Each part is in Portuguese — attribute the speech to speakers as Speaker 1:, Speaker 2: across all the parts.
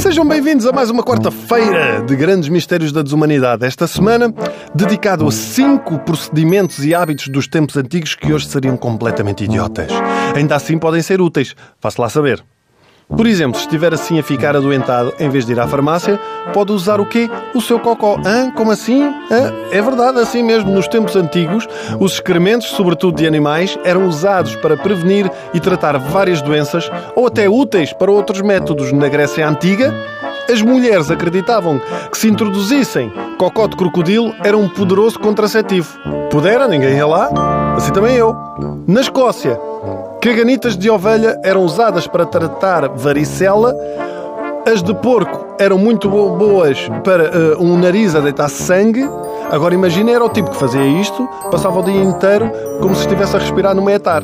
Speaker 1: Sejam bem-vindos a mais uma quarta-feira de grandes mistérios da desumanidade. Esta semana, dedicado a cinco procedimentos e hábitos dos tempos antigos que hoje seriam completamente idiotas. Ainda assim podem ser úteis. Faço lá saber. Por exemplo, se estiver assim a ficar adoentado, em vez de ir à farmácia, pode usar o quê? O seu cocó. Hã? Como assim? Hã? É verdade, assim mesmo. Nos tempos antigos, os excrementos, sobretudo de animais, eram usados para prevenir e tratar várias doenças ou até úteis para outros métodos. Na Grécia Antiga, as mulheres acreditavam que se introduzissem cocó de crocodilo era um poderoso contraceptivo. Pudera, ninguém ia lá. Assim também eu. Na Escócia, Caganitas de ovelha eram usadas para tratar varicela. As de porco eram muito boas para uh, um nariz a deitar sangue. Agora imagine, era o tipo que fazia isto, passava o dia inteiro como se estivesse a respirar numa etar.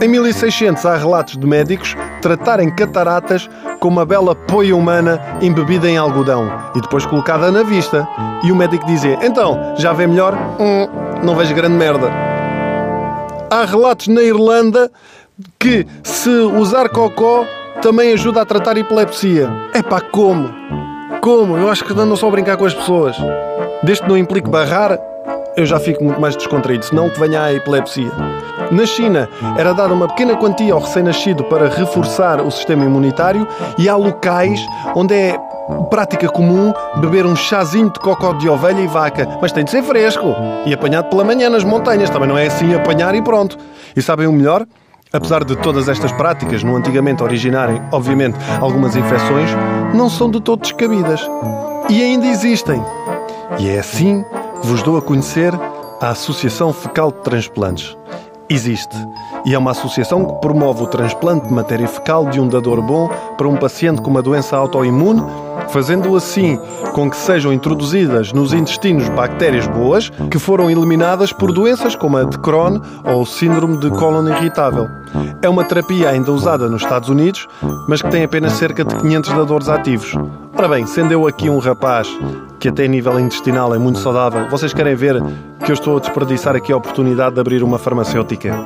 Speaker 1: Em 1600 há relatos de médicos tratarem cataratas com uma bela poia humana embebida em algodão e depois colocada na vista. E o médico dizia: Então, já vê melhor? Hum, não vejo grande merda. Há relatos na Irlanda que se usar cocó também ajuda a tratar epilepsia. É pá, como? Como? Eu acho que não só brincar com as pessoas. Desde que não implique barrar, eu já fico muito mais descontraído, senão que venha a epilepsia. Na China, era dada uma pequena quantia ao recém-nascido para reforçar o sistema imunitário e há locais onde é prática comum beber um chazinho de cocó de ovelha e vaca, mas tem de ser fresco e apanhado pela manhã nas montanhas. Também não é assim apanhar e pronto. E sabem o melhor? Apesar de todas estas práticas no antigamente originarem, obviamente, algumas infecções, não são de todo descabidas. E ainda existem. E é assim vos dou a conhecer a Associação Fecal de Transplantes. Existe e é uma associação que promove o transplante de matéria fecal de um dador bom para um paciente com uma doença autoimune, fazendo assim com que sejam introduzidas nos intestinos bactérias boas que foram eliminadas por doenças como a de Crohn ou o síndrome de cólon irritável. É uma terapia ainda usada nos Estados Unidos, mas que tem apenas cerca de 500 dadores ativos. Ora bem, sendo eu aqui um rapaz que até nível intestinal é muito saudável, vocês querem ver que eu estou a desperdiçar aqui a oportunidade de abrir uma farmacêutica?